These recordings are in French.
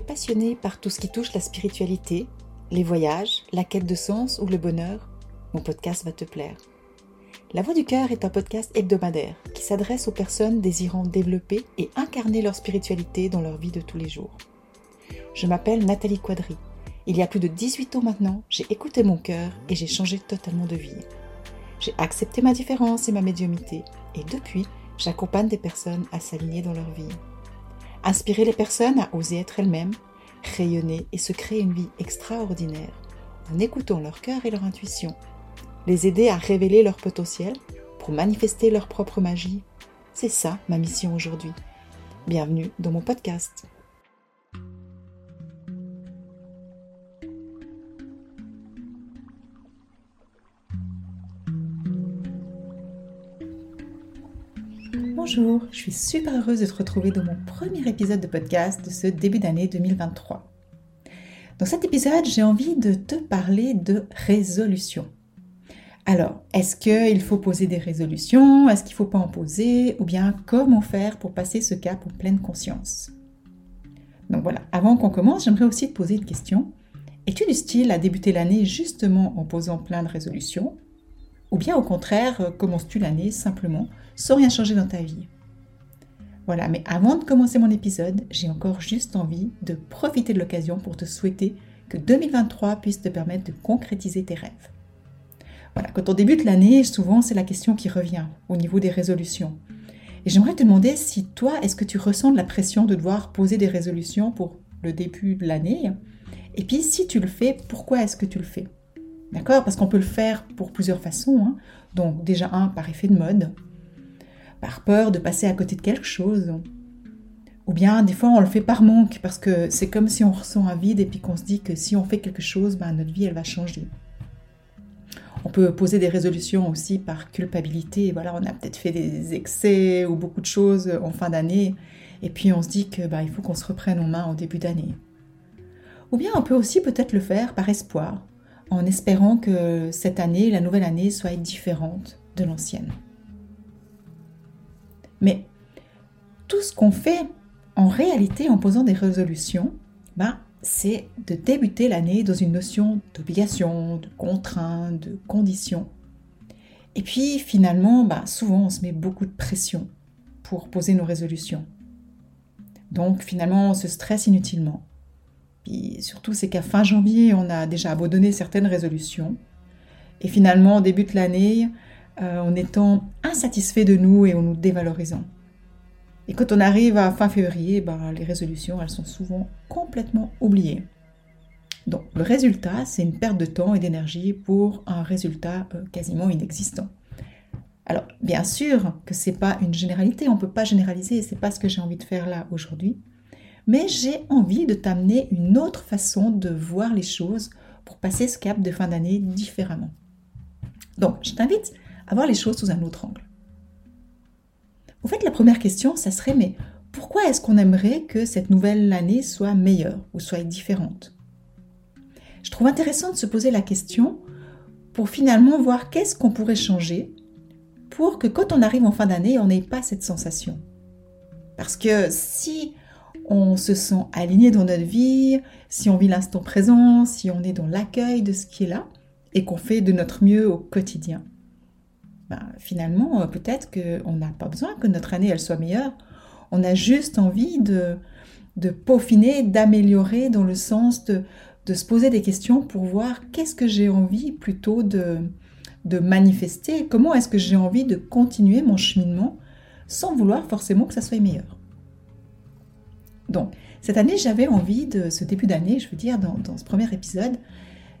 passionné par tout ce qui touche la spiritualité, les voyages, la quête de sens ou le bonheur, mon podcast va te plaire. La Voix du Cœur est un podcast hebdomadaire qui s'adresse aux personnes désirant développer et incarner leur spiritualité dans leur vie de tous les jours. Je m'appelle Nathalie Quadri. Il y a plus de 18 ans maintenant, j'ai écouté mon cœur et j'ai changé totalement de vie. J'ai accepté ma différence et ma médiumité et depuis, j'accompagne des personnes à s'aligner dans leur vie. Inspirer les personnes à oser être elles-mêmes, rayonner et se créer une vie extraordinaire en écoutant leur cœur et leur intuition. Les aider à révéler leur potentiel pour manifester leur propre magie. C'est ça ma mission aujourd'hui. Bienvenue dans mon podcast. Bonjour, je suis super heureuse de te retrouver dans mon premier épisode de podcast de ce début d'année 2023. Dans cet épisode, j'ai envie de te parler de résolution. Alors, est-ce qu'il faut poser des résolutions? Est-ce qu'il ne faut pas en poser? Ou bien comment faire pour passer ce cap en pleine conscience? Donc voilà, avant qu'on commence, j'aimerais aussi te poser une question. Es-tu du style à débuter l'année justement en posant plein de résolutions? Ou bien au contraire, commences-tu l'année simplement sans rien changer dans ta vie. Voilà, mais avant de commencer mon épisode, j'ai encore juste envie de profiter de l'occasion pour te souhaiter que 2023 puisse te permettre de concrétiser tes rêves. Voilà, quand on débute l'année, souvent c'est la question qui revient au niveau des résolutions. Et j'aimerais te demander si toi, est-ce que tu ressens de la pression de devoir poser des résolutions pour le début de l'année? Et puis si tu le fais, pourquoi est-ce que tu le fais? D'accord? Parce qu'on peut le faire pour plusieurs façons. Hein. Donc déjà un, par effet de mode par peur de passer à côté de quelque chose. Ou bien des fois on le fait par manque parce que c'est comme si on ressent un vide et puis qu'on se dit que si on fait quelque chose, ben, notre vie elle va changer. On peut poser des résolutions aussi par culpabilité. Voilà, on a peut-être fait des excès ou beaucoup de choses en fin d'année et puis on se dit que ben, il faut qu'on se reprenne en main au début d'année. Ou bien on peut aussi peut-être le faire par espoir, en espérant que cette année, la nouvelle année, soit différente de l'ancienne. Mais tout ce qu'on fait en réalité en posant des résolutions, ben, c'est de débuter l'année dans une notion d'obligation, de contrainte, de condition. Et puis finalement, ben, souvent on se met beaucoup de pression pour poser nos résolutions. Donc finalement, on se stresse inutilement. Puis surtout, c'est qu'à fin janvier, on a déjà abandonné certaines résolutions. Et finalement, on débute l'année euh, en étant insatisfait de nous et en nous dévalorisant. Et quand on arrive à fin février, ben, les résolutions, elles sont souvent complètement oubliées. Donc le résultat, c'est une perte de temps et d'énergie pour un résultat euh, quasiment inexistant. Alors bien sûr que c'est pas une généralité, on peut pas généraliser, c'est pas ce que j'ai envie de faire là aujourd'hui. Mais j'ai envie de t'amener une autre façon de voir les choses pour passer ce cap de fin d'année différemment. Donc je t'invite à voir les choses sous un autre angle. En fait, la première question, ça serait, mais pourquoi est-ce qu'on aimerait que cette nouvelle année soit meilleure ou soit différente? Je trouve intéressant de se poser la question pour finalement voir qu'est-ce qu'on pourrait changer pour que quand on arrive en fin d'année, on n'ait pas cette sensation. Parce que si on se sent aligné dans notre vie, si on vit l'instant présent, si on est dans l'accueil de ce qui est là et qu'on fait de notre mieux au quotidien, ben, finalement, euh, peut-être qu'on n'a pas besoin que notre année elle soit meilleure. On a juste envie de, de peaufiner, d'améliorer dans le sens de, de, se poser des questions pour voir qu'est-ce que j'ai envie plutôt de, de manifester, comment est-ce que j'ai envie de continuer mon cheminement sans vouloir forcément que ça soit meilleur? Donc, cette année, j'avais envie de, ce début d'année, je veux dire, dans, ce premier épisode,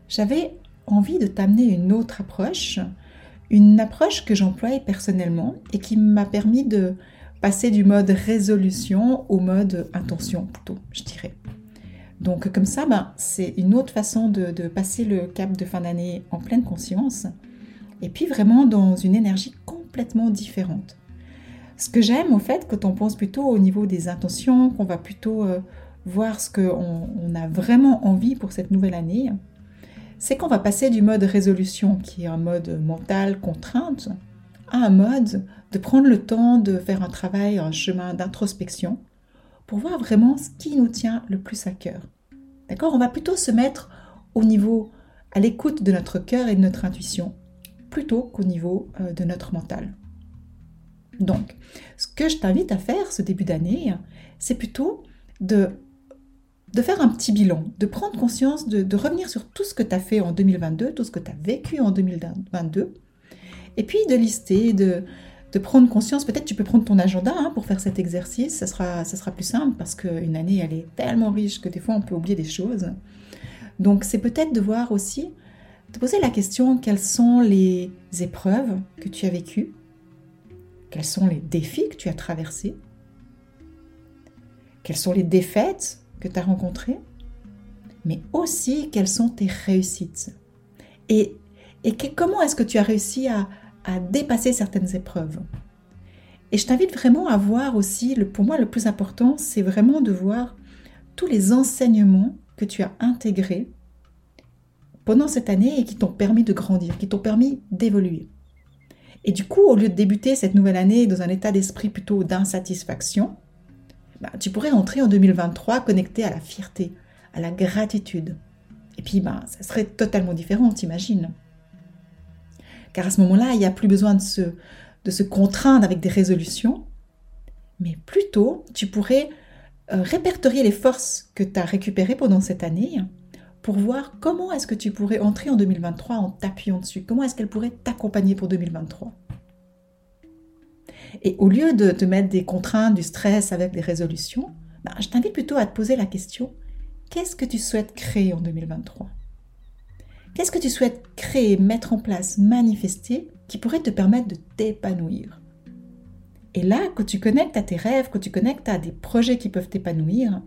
j'avais envie de t'amener une autre approche une approche que j'emploie personnellement et qui m'a permis de passer du mode résolution au mode intention plutôt, je dirais. Donc comme ça, ben, c'est une autre façon de, passer le cap de fin d'année en pleine conscience et puis vraiment dans une énergie complètement différente. Ce que j'aime au fait, quand on pense plutôt au niveau des intentions, qu'on va plutôt euh, voir ce qu'on on a vraiment envie pour cette nouvelle année, c'est qu'on va passer du mode résolution, qui est un mode mental, contrainte, à un mode de prendre le temps de faire un travail, un chemin d'introspection, pour voir vraiment ce qui nous tient le plus à cœur. D'accord? On va plutôt se mettre au niveau, à l'écoute de notre cœur et de notre intuition, plutôt qu'au niveau euh, de notre mental. Donc, ce que je t'invite à faire ce début d'année, c'est plutôt de, faire un petit bilan, de prendre conscience, de, revenir sur tout ce que tu as fait en 2022, tout ce que tu as vécu en 2022, et puis de lister, de, de prendre conscience. Peut-être tu peux prendre ton agenda hein, pour faire cet exercice, ça sera, ça sera plus simple parce qu'une année, elle est tellement riche que des fois, on peut oublier des choses. Donc, c'est peut-être de voir aussi, de poser la question, quelles sont les épreuves que tu as vécues quels sont les défis que tu as traversés? Quelles sont les défaites que tu as rencontrées? Mais aussi, quelles sont tes réussites? Et, comment est-ce que tu as réussi à, dépasser certaines épreuves? Et je t'invite vraiment à voir aussi, pour moi le plus important, c'est vraiment de voir tous les enseignements que tu as intégrés pendant cette année et qui t'ont permis de grandir, qui t'ont permis d'évoluer. Et du coup, au lieu de débuter cette nouvelle année dans un état d'esprit plutôt d'insatisfaction, bah, tu pourrais entrer en 2023 connecté à la fierté, à la gratitude. Et puis, bah, ça serait totalement différent, t'imagines. Car à ce moment-là, il n'y a plus besoin de se, de se contraindre avec des résolutions, mais plutôt, tu pourrais euh, répertorier les forces que tu as récupérées pendant cette année pour voir comment est-ce que tu pourrais entrer en 2023 en t'appuyant dessus, comment est-ce qu'elle pourrait t'accompagner pour 2023. Et au lieu de te mettre des contraintes, du stress avec des résolutions, ben, je t'invite plutôt à te poser la question, qu'est-ce que tu souhaites créer en 2023 Qu'est-ce que tu souhaites créer, mettre en place, manifester qui pourrait te permettre de t'épanouir? Et là, quand tu connectes à tes rêves, quand tu connectes à des projets qui peuvent t'épanouir,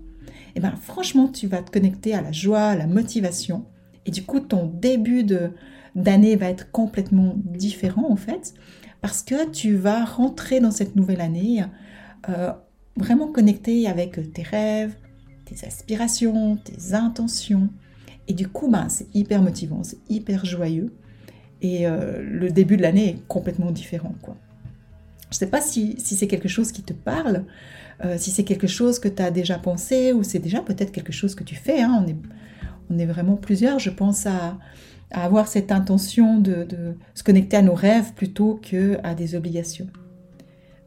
eh ben, franchement, tu vas te connecter à la joie, à la motivation. Et du coup, ton début d'année va être complètement différent, en fait, parce que tu vas rentrer dans cette nouvelle année euh, vraiment connecté avec tes rêves, tes aspirations, tes intentions. Et du coup, ben, c'est hyper motivant, c'est hyper joyeux. Et euh, le début de l'année est complètement différent, quoi. Je ne sais pas si, si c'est quelque chose qui te parle, euh, si c'est quelque chose que tu as déjà pensé ou c'est déjà peut-être quelque chose que tu fais. Hein. on, est, on est vraiment plusieurs, je pense, à, avoir cette intention de, se connecter à nos rêves plutôt que à des obligations.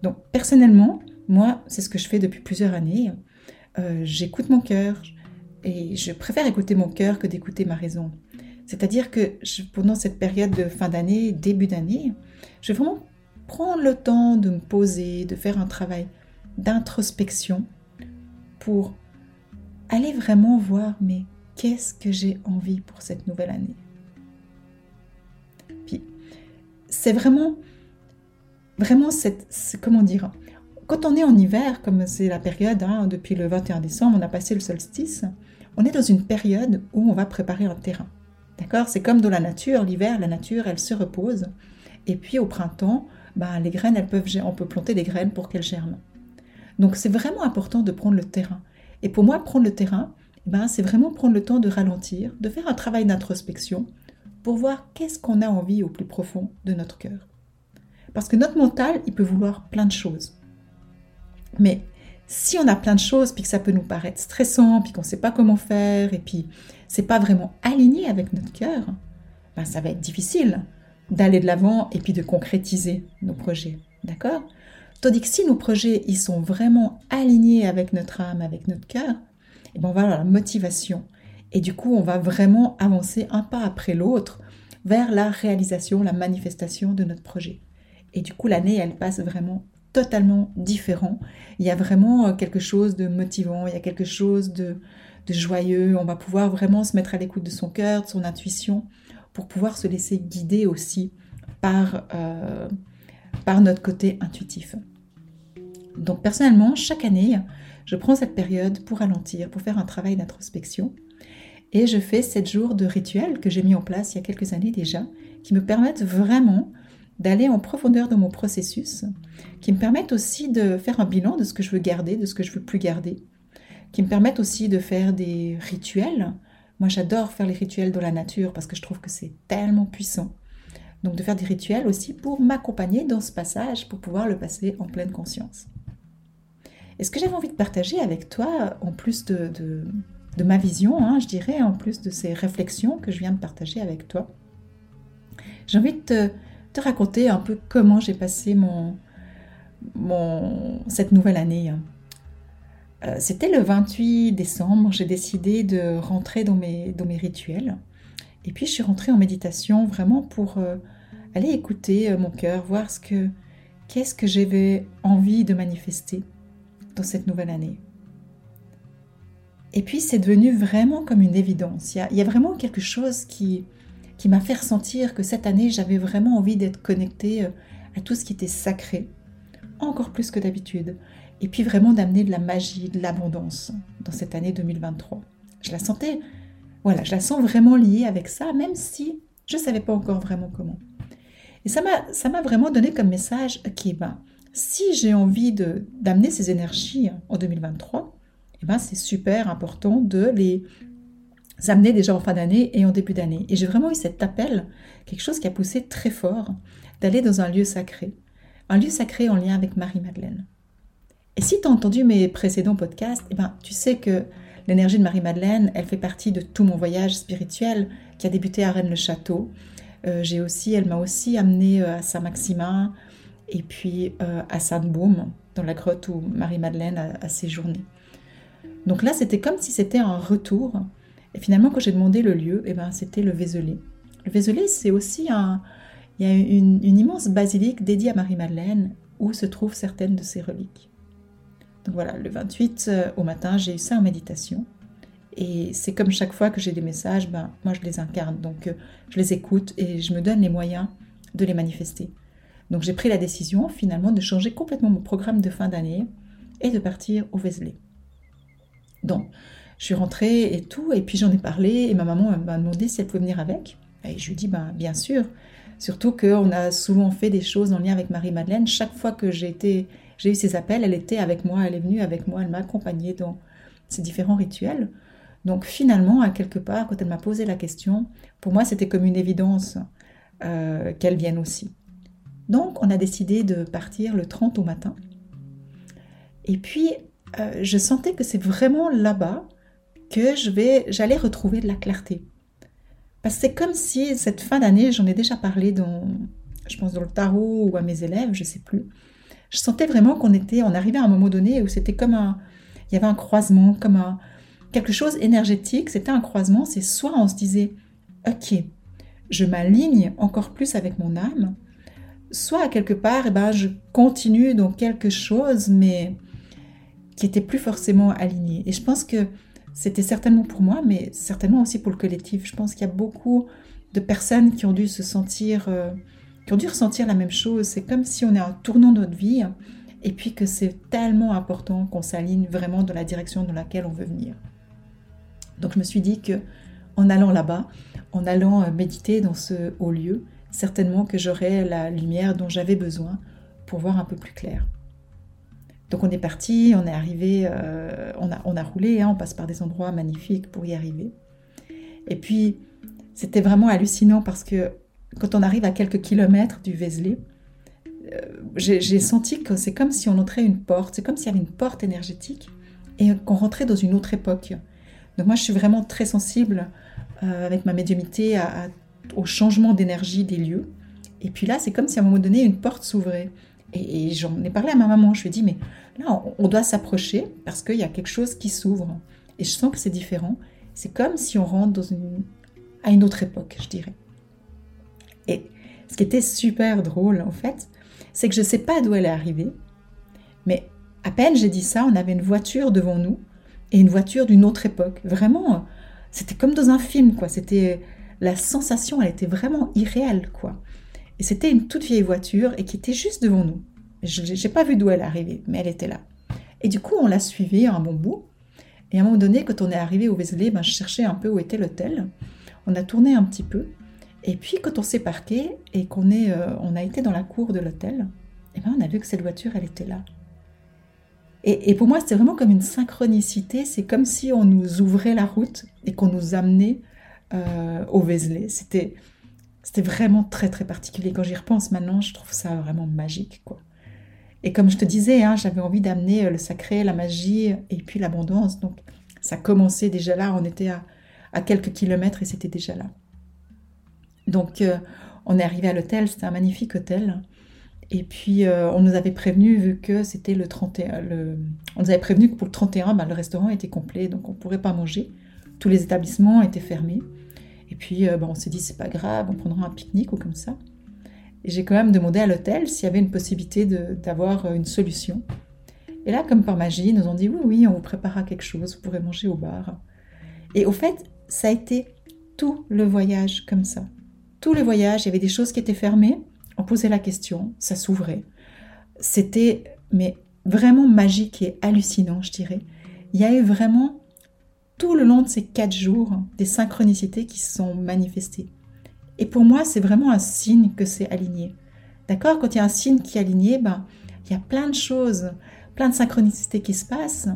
Donc personnellement, moi, c'est ce que je fais depuis plusieurs années. Euh, j'écoute mon cœur et je préfère écouter mon cœur que d'écouter ma raison. C'est-à-dire que pendant cette période de fin d'année, début d'année, je vais vraiment prendre le temps de me poser, de faire un travail d'introspection pour aller vraiment voir, mais qu'est-ce que j'ai envie pour cette nouvelle année? Puis, c'est vraiment, vraiment cette, comment dire, quand on est en hiver, comme c'est la période, hein, depuis le 21 décembre, on a passé le solstice, on est dans une période où on va préparer un terrain. D'accord? C'est comme dans la nature, l'hiver, la nature, elle se repose. Et puis au printemps, ben, les graines, elles peuvent, on peut planter des graines pour qu'elles germent. Donc c'est vraiment important de prendre le terrain. Et pour moi, prendre le terrain, eh ben, c'est vraiment prendre le temps de ralentir, de faire un travail d'introspection pour voir qu'est-ce qu'on a envie au plus profond de notre cœur. Parce que notre mental, il peut vouloir plein de choses. Mais si on a plein de choses, puis que ça peut nous paraître stressant, puis qu'on ne sait pas comment faire, et puis c'est pas vraiment aligné avec notre cœur, ben ça va être difficile d'aller de l'avant et puis de concrétiser nos projets. D'accord? Tandis que si nos projets ils sont vraiment alignés avec notre âme, avec notre cœur, et eh ben on va avoir la motivation. Et du coup, on va vraiment avancer un pas après l'autre vers la réalisation, la manifestation de notre projet. Et du coup, l'année, elle passe vraiment totalement différent. Il y a vraiment euh, quelque chose de motivant, il y a quelque chose de, joyeux. On va pouvoir vraiment se mettre à l'écoute de son cœur, de son intuition, pour pouvoir se laisser guider aussi par, euh, par notre côté intuitif. Donc personnellement, chaque année, je prends cette période pour ralentir, pour faire un travail d'introspection. Et je fais 7 jours de rituels que j'ai mis en place il y a quelques années déjà, qui me permettent vraiment d'aller en profondeur dans mon processus, qui me permettent aussi de faire un bilan de ce que je veux garder, de ce que je veux plus garder, qui me permettent aussi de faire des rituels. Moi, j'adore faire les rituels dans la nature parce que je trouve que c'est tellement puissant. Donc de faire des rituels aussi pour m'accompagner dans ce passage, pour pouvoir le passer en pleine conscience. Et ce que j'avais envie de partager avec toi, en plus de, de, ma vision, hein, je dirais, en plus de ces réflexions que je viens de partager avec toi, j'ai envie de te, te, raconter un peu comment j'ai passé cette nouvelle année. Euh, c'était le 28 décembre, j'ai décidé de rentrer dans mes, dans mes rituels. Et puis je suis rentrée en méditation vraiment pour euh, aller écouter euh, mon cœur, voir ce que, qu'est-ce que j'avais envie de manifester dans cette nouvelle année. Et puis c'est devenu vraiment comme une évidence. Il y a, vraiment quelque chose qui, qui m'a fait ressentir que cette année j'avais vraiment envie d'être connectée à tout ce qui était sacré, encore plus que d'habitude et puis vraiment d'amener de la magie, de l'abondance dans cette année 2023. Je la sentais, voilà, je la sens vraiment liée avec ça, même si je ne savais pas encore vraiment comment. Et ça m'a, vraiment donné comme message, ok, ben, si j'ai envie d'amener ces énergies en 2023, eh ben, c'est super important de les amener déjà en fin d'année et en début d'année. Et j'ai vraiment eu cet appel, quelque chose qui a poussé très fort, d'aller dans un lieu sacré, un lieu sacré en lien avec Marie-Madeleine. Et si tu as entendu mes précédents podcasts, eh ben, tu sais que l'énergie de Marie-Madeleine, elle fait partie de tout mon voyage spirituel qui a débuté à Rennes-le-Château. Euh, aussi, elle m'a aussi amené euh, à Saint-Maximin et puis euh, à Sainte-Baume, dans la grotte où Marie-Madeleine a, séjourné. Donc là, c'était comme si c'était un retour. Et finalement, quand j'ai demandé le lieu, eh ben, c'était le Vézelay. Le Vézelay, c'est aussi. Il y a une immense basilique dédiée à Marie-Madeleine où se trouvent certaines de ses reliques. Donc voilà, le 28 euh, au matin, j'ai eu ça en méditation. Et c'est comme chaque fois que j'ai des messages, ben, moi je les incarne. Donc euh, je les écoute et je me donne les moyens de les manifester. Donc j'ai pris la décision finalement de changer complètement mon programme de fin d'année et de partir au Vézelay. Donc je suis rentrée et tout, et puis j'en ai parlé, et ma maman m'a demandé si elle pouvait venir avec. Et je lui ai dit, ben, bien sûr. Surtout qu'on a souvent fait des choses en lien avec Marie-Madeleine. Chaque fois que j'ai été j'ai eu ces appels, elle était avec moi, elle est venue avec moi, elle m'a accompagnée dans ces différents rituels. Donc finalement, à quelque part, quand elle m'a posé la question, pour moi, c'était comme une évidence euh, qu'elle vienne aussi. Donc on a décidé de partir le 30 au matin. Et puis, euh, je sentais que c'est vraiment là-bas que je vais, j'allais retrouver de la clarté. Parce que c'est comme si cette fin d'année, j'en ai déjà parlé dans, je pense dans le tarot ou à mes élèves, je sais plus je sentais vraiment qu'on était, on arrivait à un moment donné où c'était comme un, il y avait un croisement, comme un, quelque chose énergétique, c'était un croisement, c'est soit on se disait, ok, je m'aligne encore plus avec mon âme, soit quelque part, eh ben, je continue dans quelque chose, mais qui était plus forcément aligné. Et je pense que c'était certainement pour moi, mais certainement aussi pour le collectif. Je pense qu'il y a beaucoup de personnes qui ont dû se sentir euh, qui ont dû ressentir la même chose. C'est comme si on est en tournant notre vie et puis que c'est tellement important qu'on s'aligne vraiment dans la direction dans laquelle on veut venir. Donc je me suis dit que en allant là-bas, en allant euh, méditer dans ce haut lieu, certainement que j'aurais la lumière dont j'avais besoin pour voir un peu plus clair. Donc on est parti, on est arrivé, euh, on, a, on a roulé, hein, on passe par des endroits magnifiques pour y arriver. Et puis c'était vraiment hallucinant parce que quand on arrive à quelques kilomètres du Vézelay, euh, j'ai senti que c'est comme si on entrait une porte, c'est comme s'il y avait une porte énergétique et qu'on rentrait dans une autre époque. Donc moi, je suis vraiment très sensible euh, avec ma médiumité au changement d'énergie des lieux. Et puis là, c'est comme si à un moment donné, une porte s'ouvrait. Et, j'en ai parlé à ma maman, je lui ai dit, mais là, on, doit s'approcher parce qu'il y a quelque chose qui s'ouvre. Et je sens que c'est différent. C'est comme si on rentre dans une, à une autre époque, je dirais. Et ce qui était super drôle, en fait, c'est que je ne sais pas d'où elle est arrivée, mais à peine j'ai dit ça, on avait une voiture devant nous, et une voiture d'une autre époque. Vraiment, c'était comme dans un film, quoi. C'était la sensation, elle était vraiment irréelle, quoi. Et c'était une toute vieille voiture et qui était juste devant nous. Je n'ai pas vu d'où elle est arrivée, mais elle était là. Et du coup, on l'a suivie un bon bout. Et à un moment donné, quand on est arrivé au Vézelay, ben, je cherchais un peu où était l'hôtel. On a tourné un petit peu. Et puis quand on s'est parqué et qu'on est, euh, on a été dans la cour de l'hôtel, eh ben, on a vu que cette voiture, elle était là. Et, pour moi, c'était vraiment comme une synchronicité. C'est comme si on nous ouvrait la route et qu'on nous amenait euh, au Vézelay. C'était, c'était vraiment très très particulier. Quand j'y repense maintenant, je trouve ça vraiment magique, quoi. Et comme je te disais, hein, j'avais envie d'amener le sacré, la magie et puis l'abondance. Donc ça commençait déjà là, on était à, quelques kilomètres et c'était déjà là. Donc euh, on est arrivé à l'hôtel, c'était un magnifique hôtel. Et puis euh, on nous avait prévenu, vu que c'était le 31, le... on nous avait prévenu que pour le 31, bah, le restaurant était complet, donc on ne pourrait pas manger. Tous les établissements étaient fermés. Et puis bah, on s'est dit, c'est pas grave, on prendra un pique-nique ou comme ça. Et j'ai quand même demandé à l'hôtel s'il y avait une possibilité d'avoir euh, une solution. Et là, comme par magie, ils nous ont dit oui, oui, on vous préparera quelque chose, vous pourrez manger au bar. Et au fait, ça a été tout le voyage comme ça. Tout le voyage, il y avait des choses qui étaient fermées, on posait la question, ça s'ouvrait. C'était mais vraiment magique et hallucinant, je dirais. Il y a eu vraiment tout le long de ces quatre jours des synchronicités qui se sont manifestées. Et pour moi, c'est vraiment un signe que c'est aligné. D'accord? Quand il y a un signe qui est aligné, ben, il y a plein de choses, plein de synchronicités qui se passent,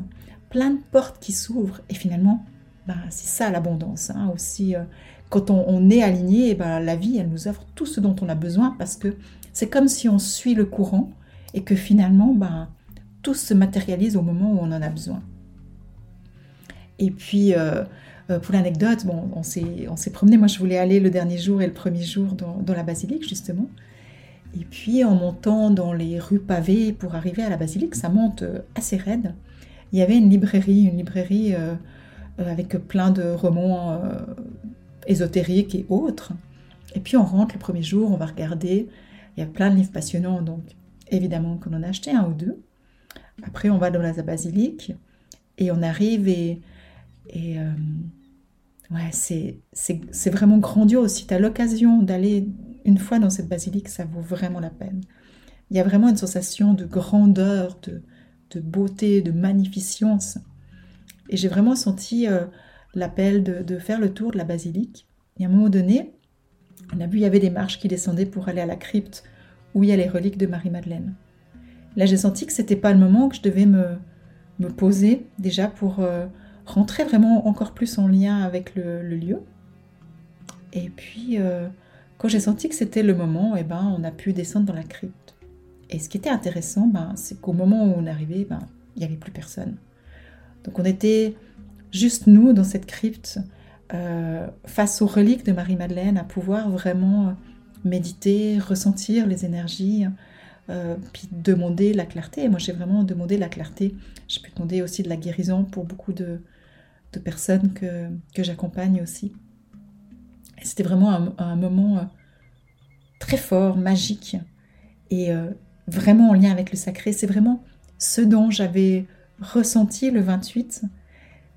plein de portes qui s'ouvrent. Et finalement, ben, c'est ça l'abondance. Hein, aussi, euh, quand on, est aligné, ben, la vie, elle nous offre tout ce dont on a besoin parce que c'est comme si on suit le courant et que finalement, ben, tout se matérialise au moment où on en a besoin. Et puis, euh, euh, pour l'anecdote, on s'est promené. Moi, je voulais aller le dernier jour et le premier jour dans, la basilique, justement. Et puis, en montant dans les rues pavées pour arriver à la basilique, ça monte euh, assez raide. Il y avait une librairie, une librairie avec plein de romans ésotériques et autres. Et puis, on rentre le premier jour, on va regarder. Il y a plein de livres passionnants, donc évidemment qu'on en a acheté un ou deux. Après, on va dans la basilique et on arrive et et euh, ouais, c'est vraiment grandiose. Si tu as l'occasion d'aller une fois dans cette basilique, ça vaut vraiment la peine. Il y a vraiment une sensation de grandeur, de, de beauté, de magnificence. Et j'ai vraiment senti euh, l'appel de, faire le tour de la basilique. Et à un moment donné, on a vu, il y avait des marches qui descendaient pour aller à la crypte où il y a les reliques de Marie-Madeleine. Là, j'ai senti que c'était pas le moment que je devais me, poser déjà pour euh, rentrer vraiment encore plus en lien avec le, lieu. Et puis, euh, quand j'ai senti que c'était le moment, eh ben, on a pu descendre dans la crypte. Et ce qui était intéressant, ben, c'est qu'au moment où on arrivait, ben, il n'y avait plus personne. Donc on était juste nous dans cette crypte, euh, face aux reliques de Marie-Madeleine, à pouvoir vraiment méditer, ressentir les énergies, euh, puis demander la clarté. moi, j'ai vraiment demandé la clarté. Je peux demander aussi de la guérison pour beaucoup de, personnes que, que j'accompagne aussi. C'était vraiment un, moment euh, très fort, magique et vraiment en lien avec le sacré. C'est vraiment ce dont j'avais ressenti le 28,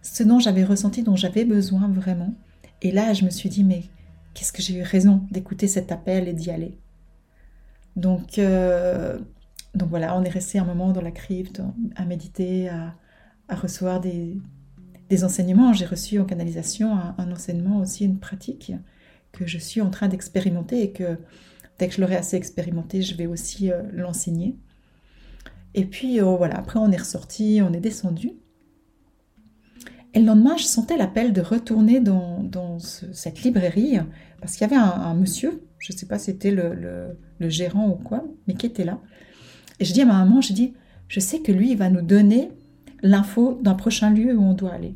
ce dont j'avais ressenti, dont j'avais besoin vraiment. Et là, je me suis dit, mais qu'est-ce que j'ai eu raison d'écouter cet appel et d'y aller? Donc, euh, donc voilà, on est resté un moment dans la crypte à méditer, à, à recevoir des, des enseignements. J'ai reçu en canalisation un, enseignement aussi, une pratique que je suis en train d'expérimenter et que dès que je l'aurai assez expérimenté, je vais aussi euh, l'enseigner. Et puis euh, voilà, après on est ressorti, on est descendu. Et le lendemain, je sentais l'appel de retourner dans, cette librairie parce qu'il y avait un, monsieur, je ne sais pas si c'était le, le, gérant ou quoi, mais qui était là. Et je dis à ma maman, je dis, je sais que lui, il va nous donner l'info d'un prochain lieu où on doit aller.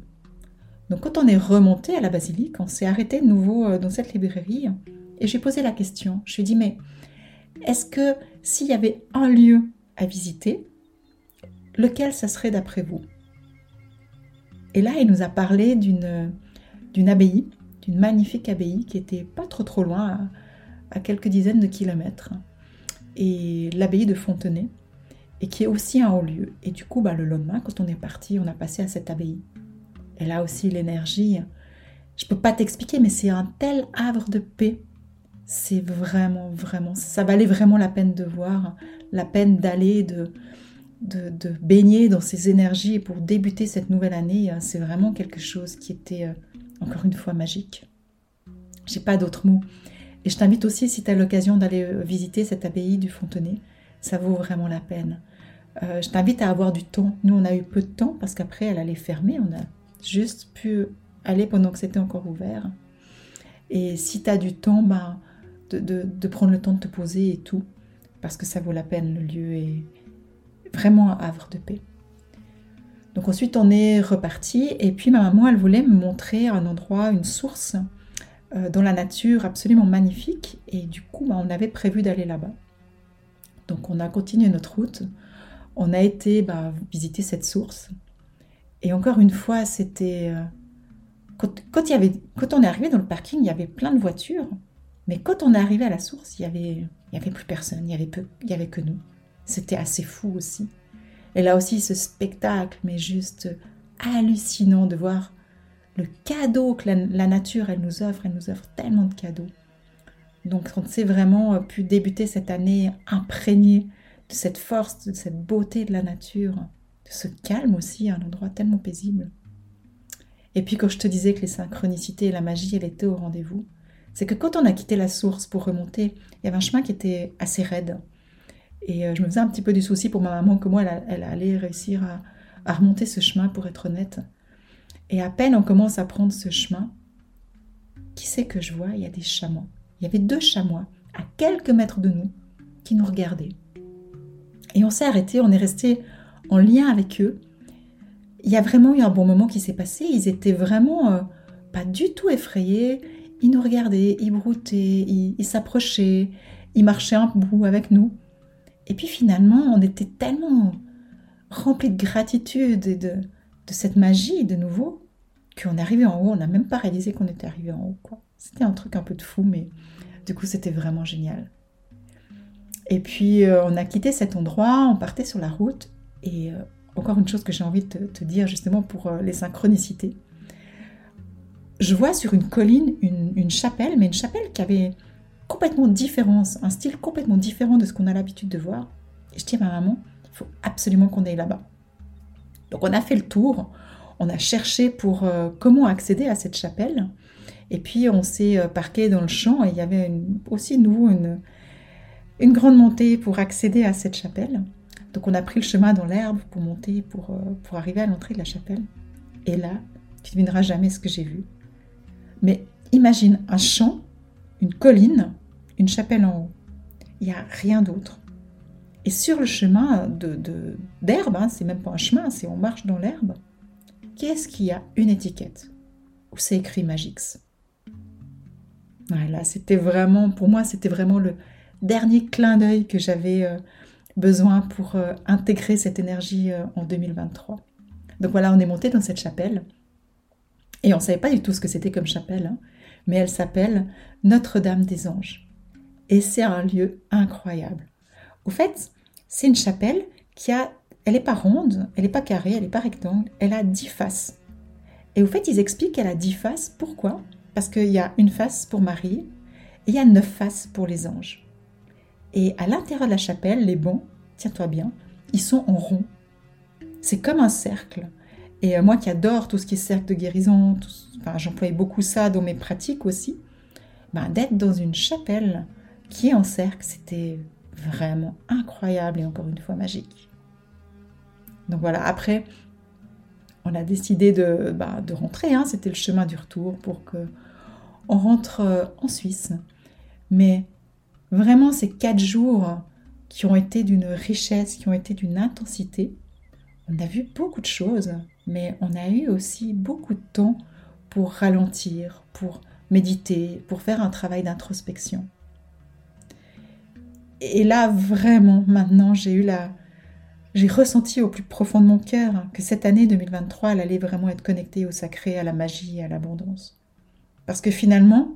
Donc quand on est remonté à la basilique, on s'est arrêté de nouveau euh, dans cette librairie et j'ai posé la question. Je lui ai dit, mais est-ce que s'il y avait un lieu à visiter, lequel ça serait d'après vous? Et là, il nous a parlé d'une, abbaye, d'une magnifique abbaye qui était pas trop trop loin, à, quelques dizaines de kilomètres, et l'abbaye de Fontenay et qui est aussi un haut lieu. Et du coup, bah, le lendemain, quand on est parti, on a passé à cette abbaye. Et là aussi, l'énergie, je ne peux pas t'expliquer, mais c'est un tel havre de paix. C'est vraiment, vraiment, ça valait vraiment la peine de voir, la peine d'aller, de, de, baigner dans ces énergies pour débuter cette nouvelle année. C'est vraiment quelque chose qui était, euh, encore une fois, magique. J'ai pas d'autres mots. Et je t'invite aussi, si tu as l'occasion d'aller euh, visiter cette abbaye du Fontenay, ça vaut vraiment la peine. Euh, je t'invite à avoir du temps. Nous, on a eu peu de temps parce qu'après, elle allait fermer. On a juste pu aller pendant que c'était encore ouvert. Et si tu as du temps, bah, de, prendre le temps de te poser et tout, parce que ça vaut la peine, le lieu est, vraiment un havre de paix. Donc ensuite, on est reparti et puis ma maman, elle voulait me montrer un endroit, une source euh, dans la nature absolument magnifique et du coup, bah, on avait prévu d'aller là-bas. Donc on a continué notre route, on a été bah, visiter cette source et encore une fois, c'était... Euh, quand, y avait, quand on est arrivé dans le parking, il y avait plein de voitures, mais quand on est arrivé à la source, il y avait, il y avait plus personne, il y avait, peu, il y avait que nous. C'était assez fou aussi. Et là aussi, ce spectacle, mais juste hallucinant de voir le cadeau que la, nature, elle nous offre. Elle nous offre tellement de cadeaux. Donc, on s'est vraiment euh, pu débuter cette année imprégné de cette force, de cette beauté de la nature, de ce calme aussi, un endroit tellement paisible. Et puis, quand je te disais que les synchronicités et la magie, elle étaient au rendez-vous, c'est que quand on a quitté la source pour remonter, il y avait un chemin qui était assez raide. Et euh, je me faisais un petit peu du souci pour ma maman, comment elle, elle allait réussir à, remonter ce chemin, pour être honnête. Et à peine on commence à prendre ce chemin, qui sait que je vois? Il y a des chamois. Il y avait deux chamois à quelques mètres de nous qui nous regardaient. Et on s'est arrêté, on est resté en lien avec eux. Il y a vraiment eu un bon moment qui s'est passé. Ils étaient vraiment euh, pas du tout effrayés. Ils nous regardaient, ils broutaient, ils s'approchaient, ils marchaient un bout avec nous. Et puis finalement, on était tellement remplis de gratitude et de, cette magie de nouveau qu'on est en haut, on n'a même pas réalisé qu'on était arrivé en haut. C'était un truc un peu de fou, mais du coup c'était vraiment génial. Et puis euh, on a quitté cet endroit, on partait sur la route, et euh, encore une chose que j'ai envie de te, dire justement pour euh, les synchronicités. Je vois sur une colline une, une chapelle, mais une chapelle qui avait complètement différent, un style complètement différent de ce qu'on a l'habitude de voir. Et je dis à ma maman, il faut absolument qu'on aille là-bas. Donc on a fait le tour, on a cherché pour euh, comment accéder à cette chapelle. Et puis on s'est euh, parqué dans le champ et il y avait aussi une, une grande montée pour accéder à cette chapelle. Donc on a pris le chemin dans l'herbe pour monter, pour, euh, pour arriver à l'entrée de la chapelle. Et là, tu ne devineras jamais ce que j'ai vu. Mais imagine un champ, une colline, une chapelle en haut. Il n'y a rien d'autre. Et sur le chemin de, d'herbe, hein, c'est même pas un chemin, c'est on marche dans l'herbe, qu'est-ce qu'il y a Une étiquette où c'est écrit Magix? Voilà, c'était vraiment, pour moi, c'était vraiment le dernier clin d'œil que j'avais euh, besoin pour euh, intégrer cette énergie euh, en 2023. Donc voilà, on est monté dans cette chapelle et on ne savait pas du tout ce que c'était comme chapelle, hein, mais elle s'appelle Notre-Dame des Anges et c'est un lieu incroyable. Au fait, c'est une chapelle qui a, elle n'est pas ronde, elle n'est pas carrée, elle n'est pas rectangle, elle a dix faces. Et au fait, ils expliquent qu'elle a dix faces. Pourquoi? Parce qu'il y a une face pour Marie et il y a neuf faces pour les anges. Et à l'intérieur de la chapelle, les bancs, tiens-toi bien, ils sont en rond. C'est comme un cercle. Et euh, moi qui adore tout ce qui est cercle de guérison, j'employais beaucoup ça dans mes pratiques aussi, ben, d'être dans une chapelle qui est en cercle, c'était vraiment incroyable et encore une fois magique. Donc voilà, après, on a décidé de, bah, rentrer, hein. c'était le chemin du retour pour que on rentre euh, en Suisse. Mais vraiment, ces quatre jours qui ont été d'une richesse, qui ont été d'une intensité, on a vu beaucoup de choses, mais on a eu aussi beaucoup de temps pour ralentir, pour méditer, pour faire un travail d'introspection. Et là, vraiment, maintenant, j'ai eu la. J'ai ressenti au plus profond de mon cœur que cette année 2023, elle allait vraiment être connectée au sacré, à la magie, à l'abondance. Parce que finalement,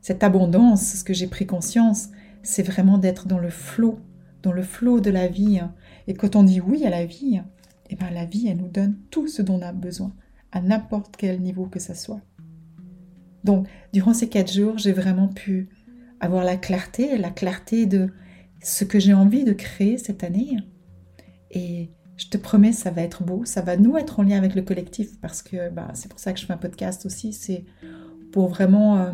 cette abondance, ce que j'ai pris conscience, c'est vraiment d'être dans le flot, dans le flot de la vie. Et quand on dit oui à la vie, eh ben la vie, elle nous donne tout ce dont on a besoin, à n'importe quel niveau que ce soit. Donc, durant ces quatre jours, j'ai vraiment pu avoir la clarté, la clarté de ce que j'ai envie de créer cette année. Et je te promets, ça va être beau, ça va nous être en lien avec le collectif parce que bah, c'est pour ça que je fais un podcast aussi, c'est pour vraiment euh,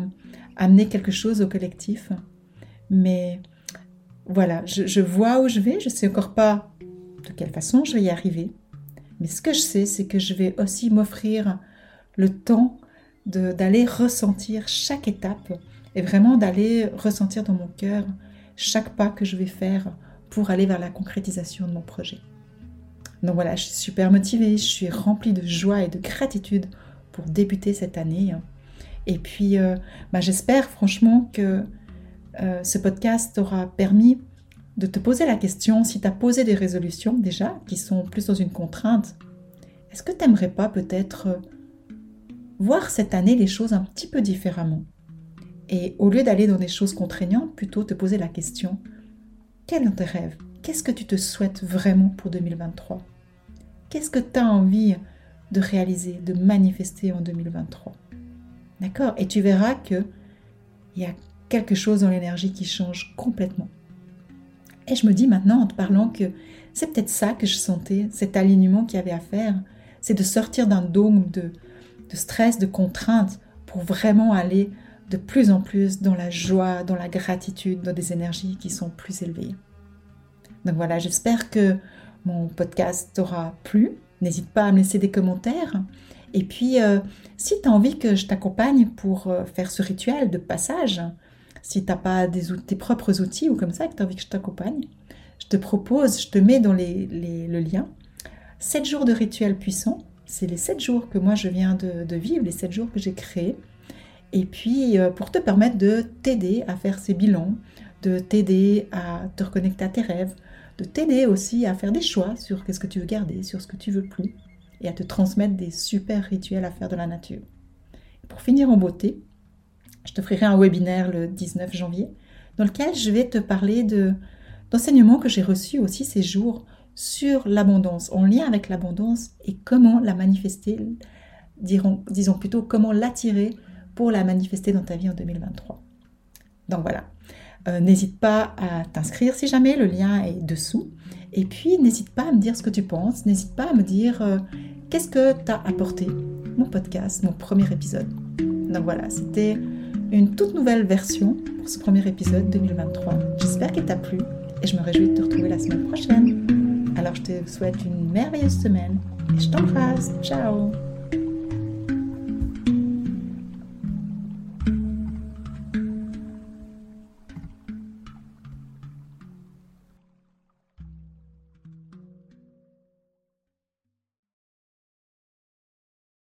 amener quelque chose au collectif. Mais voilà, je, je, vois où je vais, je ne sais encore pas de quelle façon je vais y arriver. Mais ce que je sais, c'est que je vais aussi m'offrir le temps d'aller ressentir chaque étape et vraiment d'aller ressentir dans mon cœur chaque pas que je vais faire pour aller vers la concrétisation de mon projet. Donc voilà, je suis super motivée, je suis remplie de joie et de gratitude pour débuter cette année. Et puis, euh, bah, j'espère franchement que euh, ce podcast t'aura permis de te poser la question, si tu as posé des résolutions déjà, qui sont plus dans une contrainte, est-ce que tu n'aimerais pas peut-être voir cette année les choses un petit peu différemment? Et au lieu d'aller dans des choses contraignantes, plutôt te poser la question, quels sont tes rêves? Qu'est-ce que tu te souhaites vraiment pour 2023 Qu'est-ce que tu as envie de réaliser, de manifester en 2023 D'accord? Et tu verras que il y a quelque chose dans l'énergie qui change complètement. Et je me dis maintenant en te parlant que c'est peut-être ça que je sentais, cet alignement qu'il y avait à faire, c'est de sortir d'un dôme de, de stress, de contrainte, pour vraiment aller de plus en plus dans la joie, dans la gratitude, dans des énergies qui sont plus élevées. Donc voilà, j'espère que mon podcast t'aura plu. N'hésite pas à me laisser des commentaires. Et puis, euh, si tu as envie que je t'accompagne pour euh, faire ce rituel de passage, si tu n'as pas des, tes propres outils ou comme ça, que tu as envie que je t'accompagne, je te propose, je te mets dans les, le lien, 7 jours de rituel puissant. C'est les 7 jours que moi je viens de, vivre, les 7 jours que j'ai créés. Et puis, euh, pour te permettre de t'aider à faire ces bilans, de t'aider à te reconnecter à tes rêves, de t'aider aussi à faire des choix sur qu'est-ce que tu veux garder, sur ce que tu veux plus, et à te transmettre des super rituels à faire de la nature. pour finir en beauté, je te ferai un webinaire le 19 janvier dans lequel je vais te parler de, d'enseignements que j'ai reçus aussi ces jours sur l'abondance, en lien avec l'abondance et comment la manifester, disons plutôt comment l'attirer pour la manifester dans ta vie en 2023. Donc voilà, euh, n'hésite pas à t'inscrire si jamais, le lien est dessous. Et puis n'hésite pas à me dire ce que tu penses, n'hésite pas à me dire euh, qu'est-ce que t'as apporté mon podcast, mon premier épisode. Donc voilà, c'était une toute nouvelle version pour ce premier épisode 2023. J'espère qu'il t'a plu et je me réjouis de te retrouver la semaine prochaine. Alors je te souhaite une merveilleuse semaine et je t'embrasse. Ciao